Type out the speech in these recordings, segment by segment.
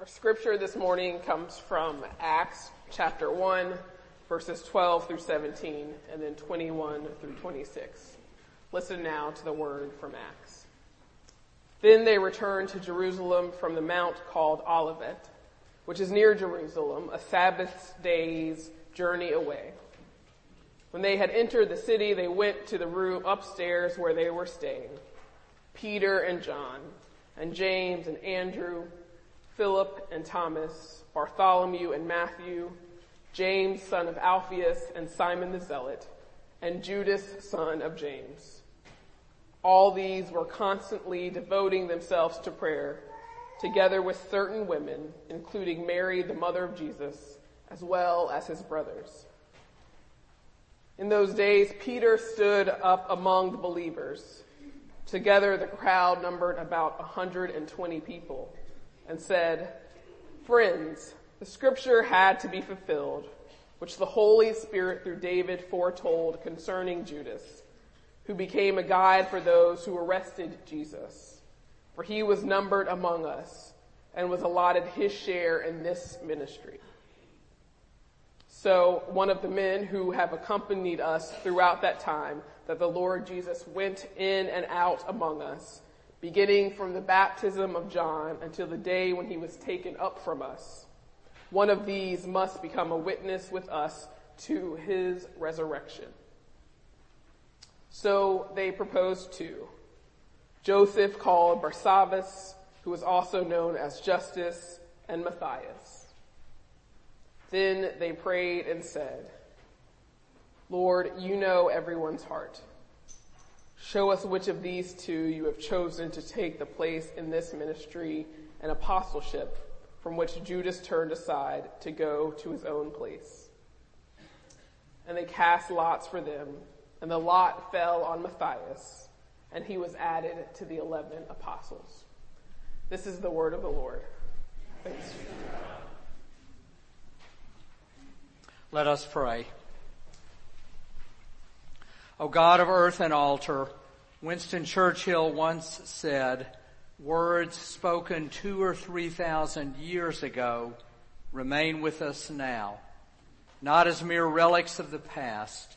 Our scripture this morning comes from Acts chapter 1, verses 12 through 17, and then 21 through 26. Listen now to the word from Acts. Then they returned to Jerusalem from the mount called Olivet, which is near Jerusalem, a Sabbath day's journey away. When they had entered the city, they went to the room upstairs where they were staying. Peter and John, and James and Andrew, Philip and Thomas, Bartholomew and Matthew, James son of Alphaeus and Simon the Zealot, and Judas son of James. All these were constantly devoting themselves to prayer, together with certain women, including Mary, the mother of Jesus, as well as his brothers. In those days, Peter stood up among the believers. Together, the crowd numbered about 120 people and said, Friends, the scripture had to be fulfilled, which the Holy Spirit through David foretold concerning Judas, who became a guide for those who arrested Jesus. For he was numbered among us and was allotted his share in this ministry. So one of the men who have accompanied us throughout that time that the Lord Jesus went in and out among us beginning from the baptism of John until the day when he was taken up from us. One of these must become a witness with us to his resurrection. So they proposed two. Joseph called Barsabbas, who was also known as Justus, and Matthias. Then they prayed and said, Lord, you know everyone's heart. Show us which of these two you have chosen to take the place in this ministry and apostleship from which Judas turned aside to go to his own place. And they cast lots for them, and the lot fell on Matthias, and he was added to the eleven apostles. This is the word of the Lord. Thanks. Let us pray. O God of earth and altar, Winston Churchill once said, words spoken two or three thousand years ago remain with us now, not as mere relics of the past,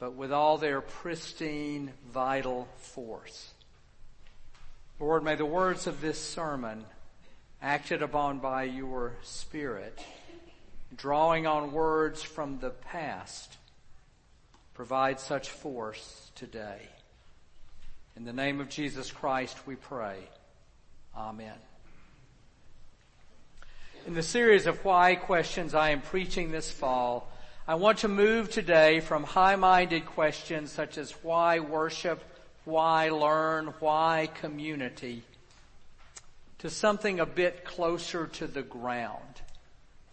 but with all their pristine, vital force. Lord, may the words of this sermon, acted upon by your Spirit, drawing on words from the past, provide such force today. In the name of Jesus Christ we pray. Amen. In the series of why questions I am preaching this fall, I want to move today from high-minded questions such as why worship, why learn, why community, to something a bit closer to the ground.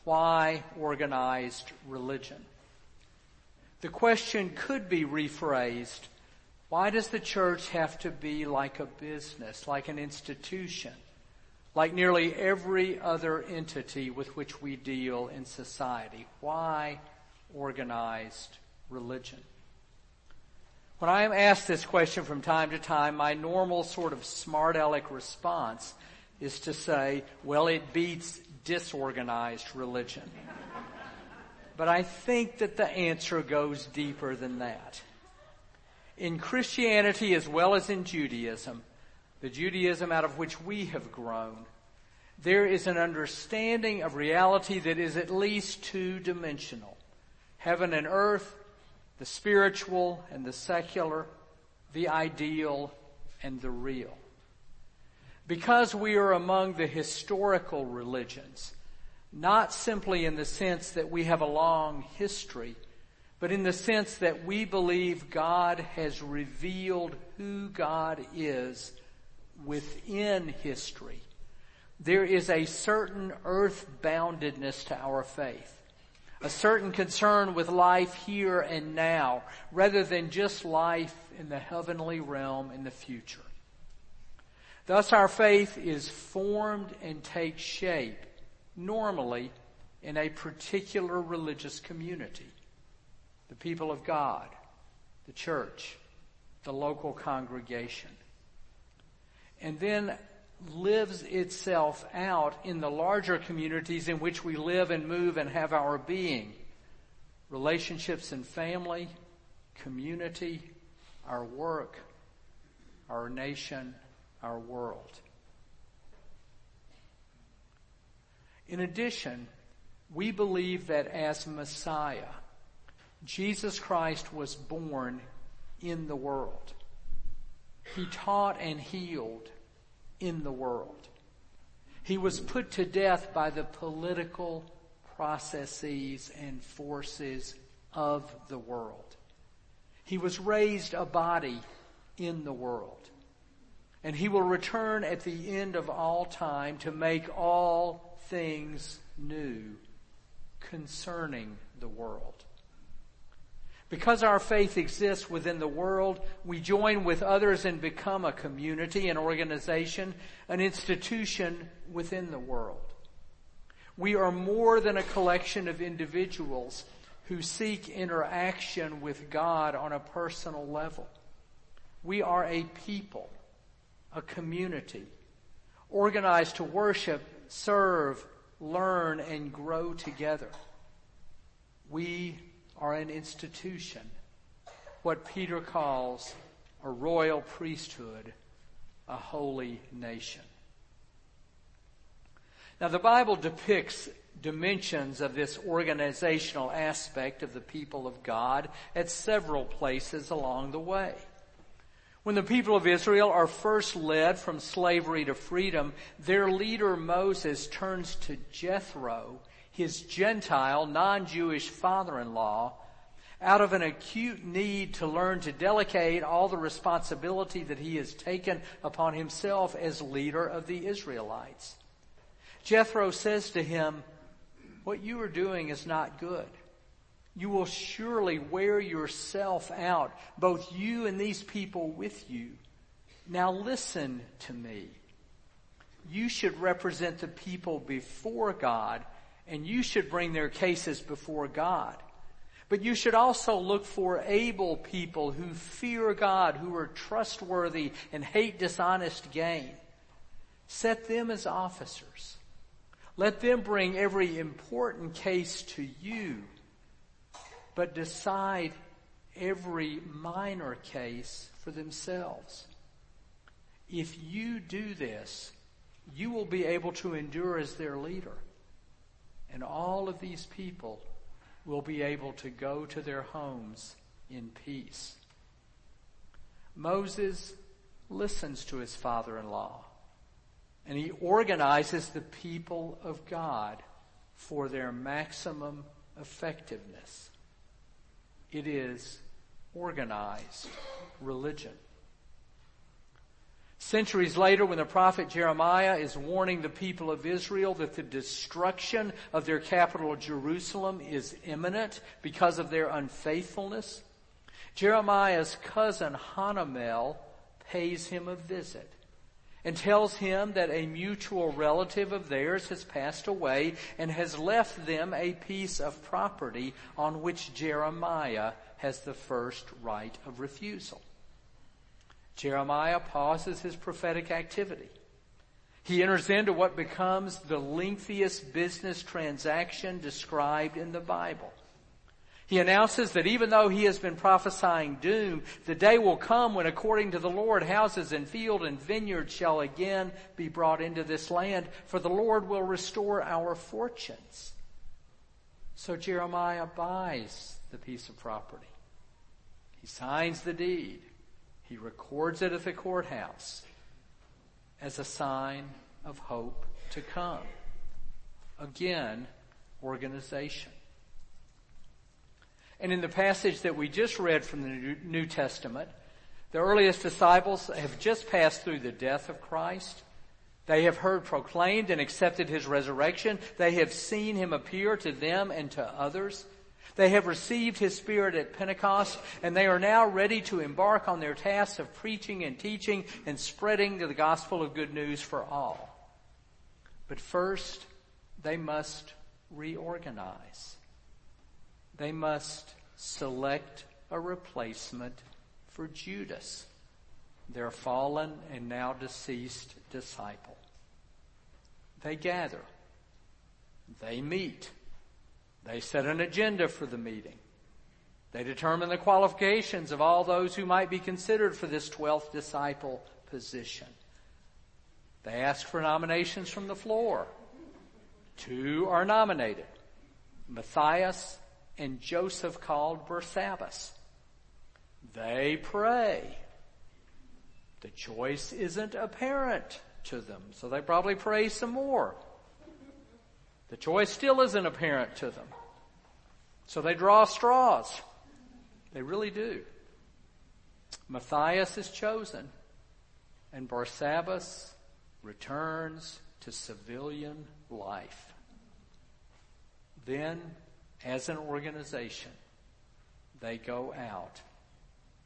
Why organized religion? The question could be rephrased, why does the church have to be like a business, like an institution, like nearly every other entity with which we deal in society? Why organized religion? When I am asked this question from time to time, my normal sort of smart aleck response is to say, well, it beats disorganized religion. But I think that the answer goes deeper than that. In Christianity as well as in Judaism, the Judaism out of which we have grown, there is an understanding of reality that is at least two dimensional. Heaven and earth, the spiritual and the secular, the ideal and the real. Because we are among the historical religions, not simply in the sense that we have a long history, but in the sense that we believe God has revealed who God is within history. There is a certain earth-boundedness to our faith. A certain concern with life here and now, rather than just life in the heavenly realm in the future. Thus our faith is formed and takes shape normally in a particular religious community. The people of God, the church, the local congregation. And then lives itself out in the larger communities in which we live and move and have our being. Relationships and family, community, our work, our nation, our world. In addition, we believe that as Messiah, Jesus Christ was born in the world. He taught and healed in the world. He was put to death by the political processes and forces of the world. He was raised a body in the world. And he will return at the end of all time to make all things new concerning the world. Because our faith exists within the world, we join with others and become a community, an organization, an institution within the world. We are more than a collection of individuals who seek interaction with God on a personal level. We are a people, a community, organized to worship, serve, learn, and grow together. We are an institution, what Peter calls a royal priesthood, a holy nation. Now the Bible depicts dimensions of this organizational aspect of the people of God at several places along the way. When the people of Israel are first led from slavery to freedom, their leader Moses turns to Jethro his Gentile, non-Jewish father-in-law out of an acute need to learn to delegate all the responsibility that he has taken upon himself as leader of the Israelites. Jethro says to him, what you are doing is not good. You will surely wear yourself out, both you and these people with you. Now listen to me. You should represent the people before God and you should bring their cases before God. But you should also look for able people who fear God, who are trustworthy and hate dishonest gain. Set them as officers. Let them bring every important case to you, but decide every minor case for themselves. If you do this, you will be able to endure as their leader. And all of these people will be able to go to their homes in peace. Moses listens to his father-in-law and he organizes the people of God for their maximum effectiveness. It is organized religion. Centuries later, when the prophet Jeremiah is warning the people of Israel that the destruction of their capital Jerusalem is imminent because of their unfaithfulness, Jeremiah's cousin Hanamel pays him a visit and tells him that a mutual relative of theirs has passed away and has left them a piece of property on which Jeremiah has the first right of refusal. Jeremiah pauses his prophetic activity. He enters into what becomes the lengthiest business transaction described in the Bible. He announces that even though he has been prophesying doom, the day will come when according to the Lord, houses and field and vineyards shall again be brought into this land, for the Lord will restore our fortunes. So Jeremiah buys the piece of property. He signs the deed. He records it at the courthouse as a sign of hope to come. Again, organization. And in the passage that we just read from the New Testament, the earliest disciples have just passed through the death of Christ. They have heard proclaimed and accepted his resurrection. They have seen him appear to them and to others. They have received His Spirit at Pentecost and they are now ready to embark on their task of preaching and teaching and spreading the gospel of good news for all. But first, they must reorganize. They must select a replacement for Judas. their fallen and now deceased disciple. They gather. They meet. They set an agenda for the meeting. They determine the qualifications of all those who might be considered for this 12th disciple position. They ask for nominations from the floor. Two are nominated. Matthias and Joseph called Barsabbas. They pray. The choice isn't apparent to them, so they probably pray some more. The choice still isn't apparent to them. So they draw straws. They really do. Matthias is chosen, and Barsabbas returns to civilian life. Then, as an organization, they go out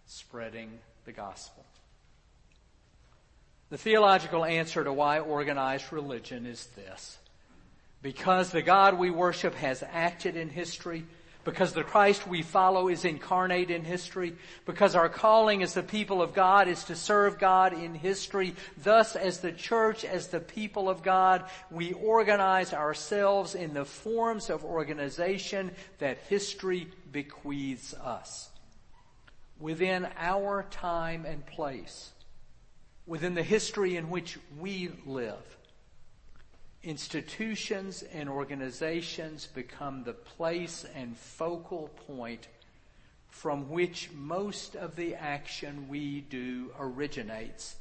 spreading the gospel. The theological answer to why organized religion is this. Because the God we worship has acted in history, because the Christ we follow is incarnate in history, because our calling as the people of God is to serve God in history. Thus, as the church, as the people of God, we organize ourselves in the forms of organization that history bequeaths us. Within our time and place, within the history in which we live, institutions and organizations become the place and focal point from which most of the action we do originates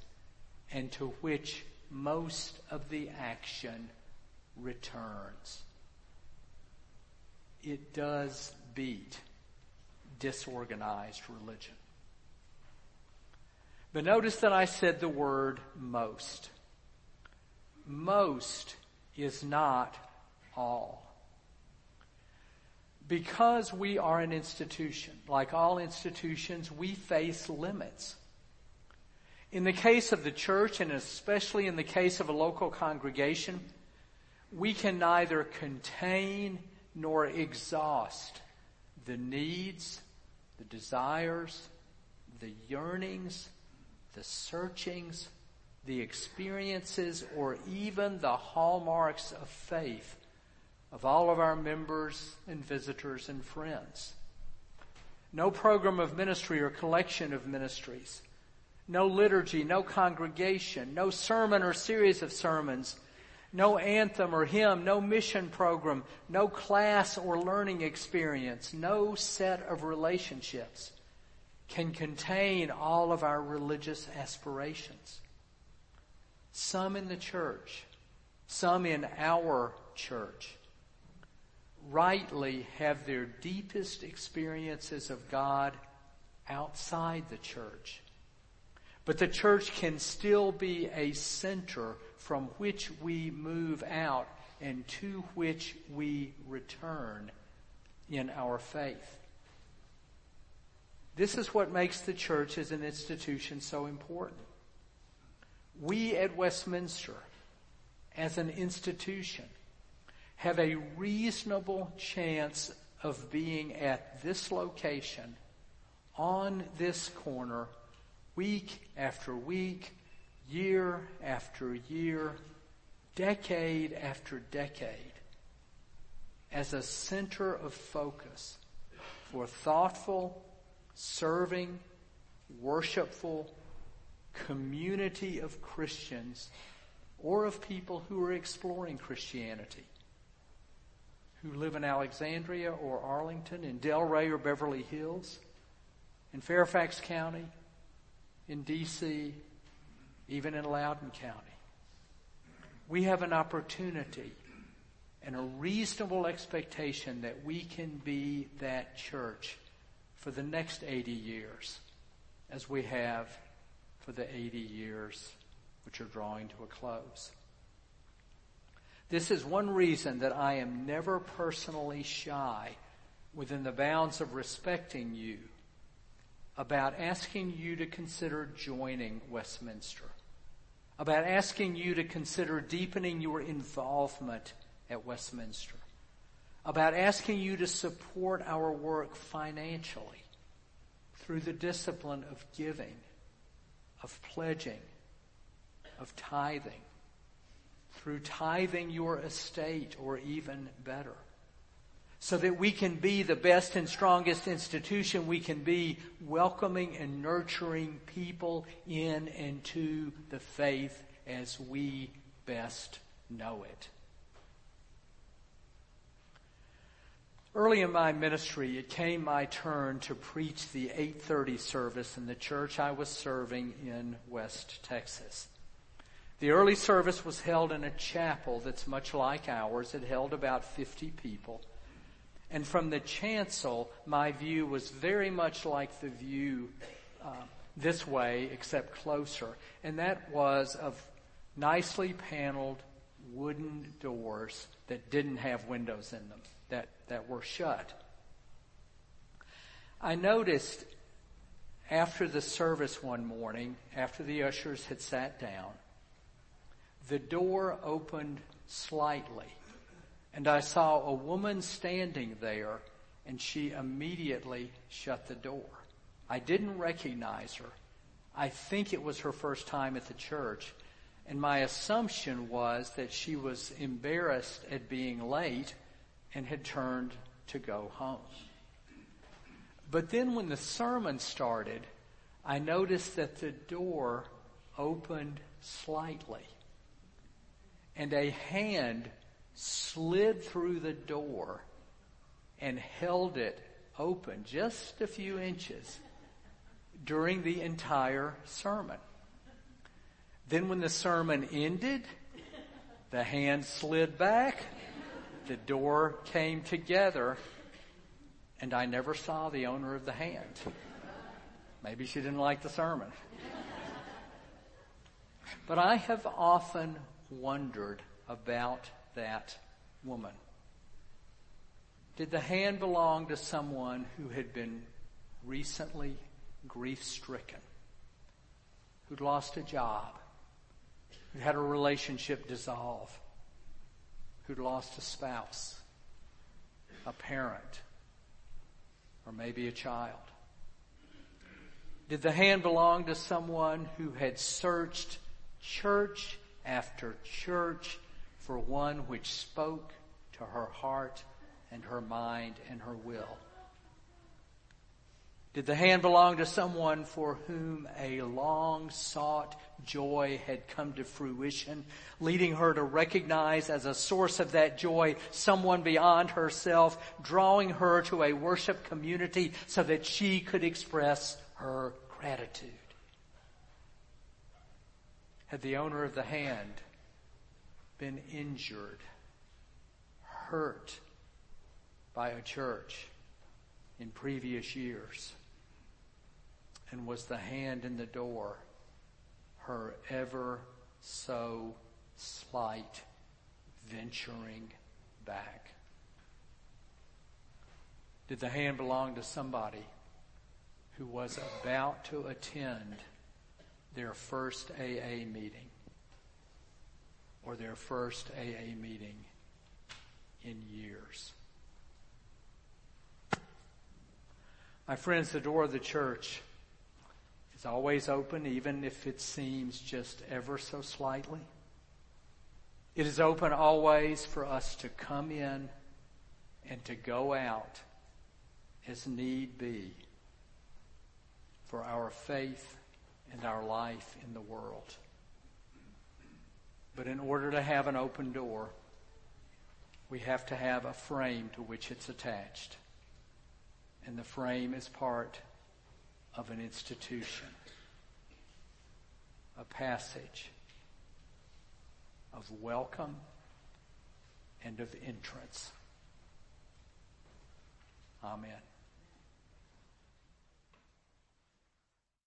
and to which most of the action returns. It does beat disorganized religion. But notice that I said the word most. Most is not all. Because we are an institution, like all institutions, we face limits. In the case of the church, and especially in the case of a local congregation, we can neither contain nor exhaust the needs, the desires, the yearnings, the searchings, the experiences or even the hallmarks of faith of all of our members and visitors and friends. No program of ministry or collection of ministries. No liturgy, no congregation, no sermon or series of sermons, no anthem or hymn, no mission program, no class or learning experience, no set of relationships can contain all of our religious aspirations. Some in the church, some in our church, rightly have their deepest experiences of God outside the church. But the church can still be a center from which we move out and to which we return in our faith. This is what makes the church as an institution so important we at Westminster, as an institution, have a reasonable chance of being at this location, on this corner, week after week, year after year, decade after decade, as a center of focus for thoughtful, serving, worshipful, community of Christians or of people who are exploring Christianity, who live in Alexandria or Arlington, in Del Ray or Beverly Hills, in Fairfax County, in D.C., even in Loudoun County. We have an opportunity and a reasonable expectation that we can be that church for the next 80 years as we have for the 80 years which are drawing to a close. This is one reason that I am never personally shy within the bounds of respecting you about asking you to consider joining Westminster, about asking you to consider deepening your involvement at Westminster, about asking you to support our work financially through the discipline of giving of pledging, of tithing, through tithing your estate or even better. So that we can be the best and strongest institution we can be, welcoming and nurturing people in and to the faith as we best know it. Early in my ministry, it came my turn to preach the 830 service in the church I was serving in West Texas. The early service was held in a chapel that's much like ours. It held about 50 people. And from the chancel, my view was very much like the view uh, this way, except closer. And that was of nicely paneled wooden doors that didn't have windows in them that, that were shut. I noticed after the service one morning, after the ushers had sat down, the door opened slightly and I saw a woman standing there and she immediately shut the door. I didn't recognize her. I think it was her first time at the church. And my assumption was that she was embarrassed at being late and had turned to go home. But then when the sermon started, I noticed that the door opened slightly and a hand slid through the door and held it open just a few inches during the entire sermon. Then when the sermon ended, the hand slid back the door came together and I never saw the owner of the hand. Maybe she didn't like the sermon. But I have often wondered about that woman. Did the hand belong to someone who had been recently grief stricken, who'd lost a job, who had a relationship dissolve, who'd lost a spouse, a parent, or maybe a child? Did the hand belong to someone who had searched church after church for one which spoke to her heart and her mind and her will? Did the hand belong to someone for whom a long sought joy had come to fruition, leading her to recognize as a source of that joy someone beyond herself, drawing her to a worship community so that she could express her gratitude? Had the owner of the hand been injured, hurt by a church in previous years? And was the hand in the door, her ever so slight venturing back. Did the hand belong to somebody who was about to attend their first AA meeting or their first AA meeting in years? My friends, the door of the church is always open, even if it seems just ever so slightly. It is open always for us to come in and to go out as need be for our faith and our life in the world. But in order to have an open door, we have to have a frame to which it's attached. And the frame is part of an institution, a passage of welcome and of entrance. Amen.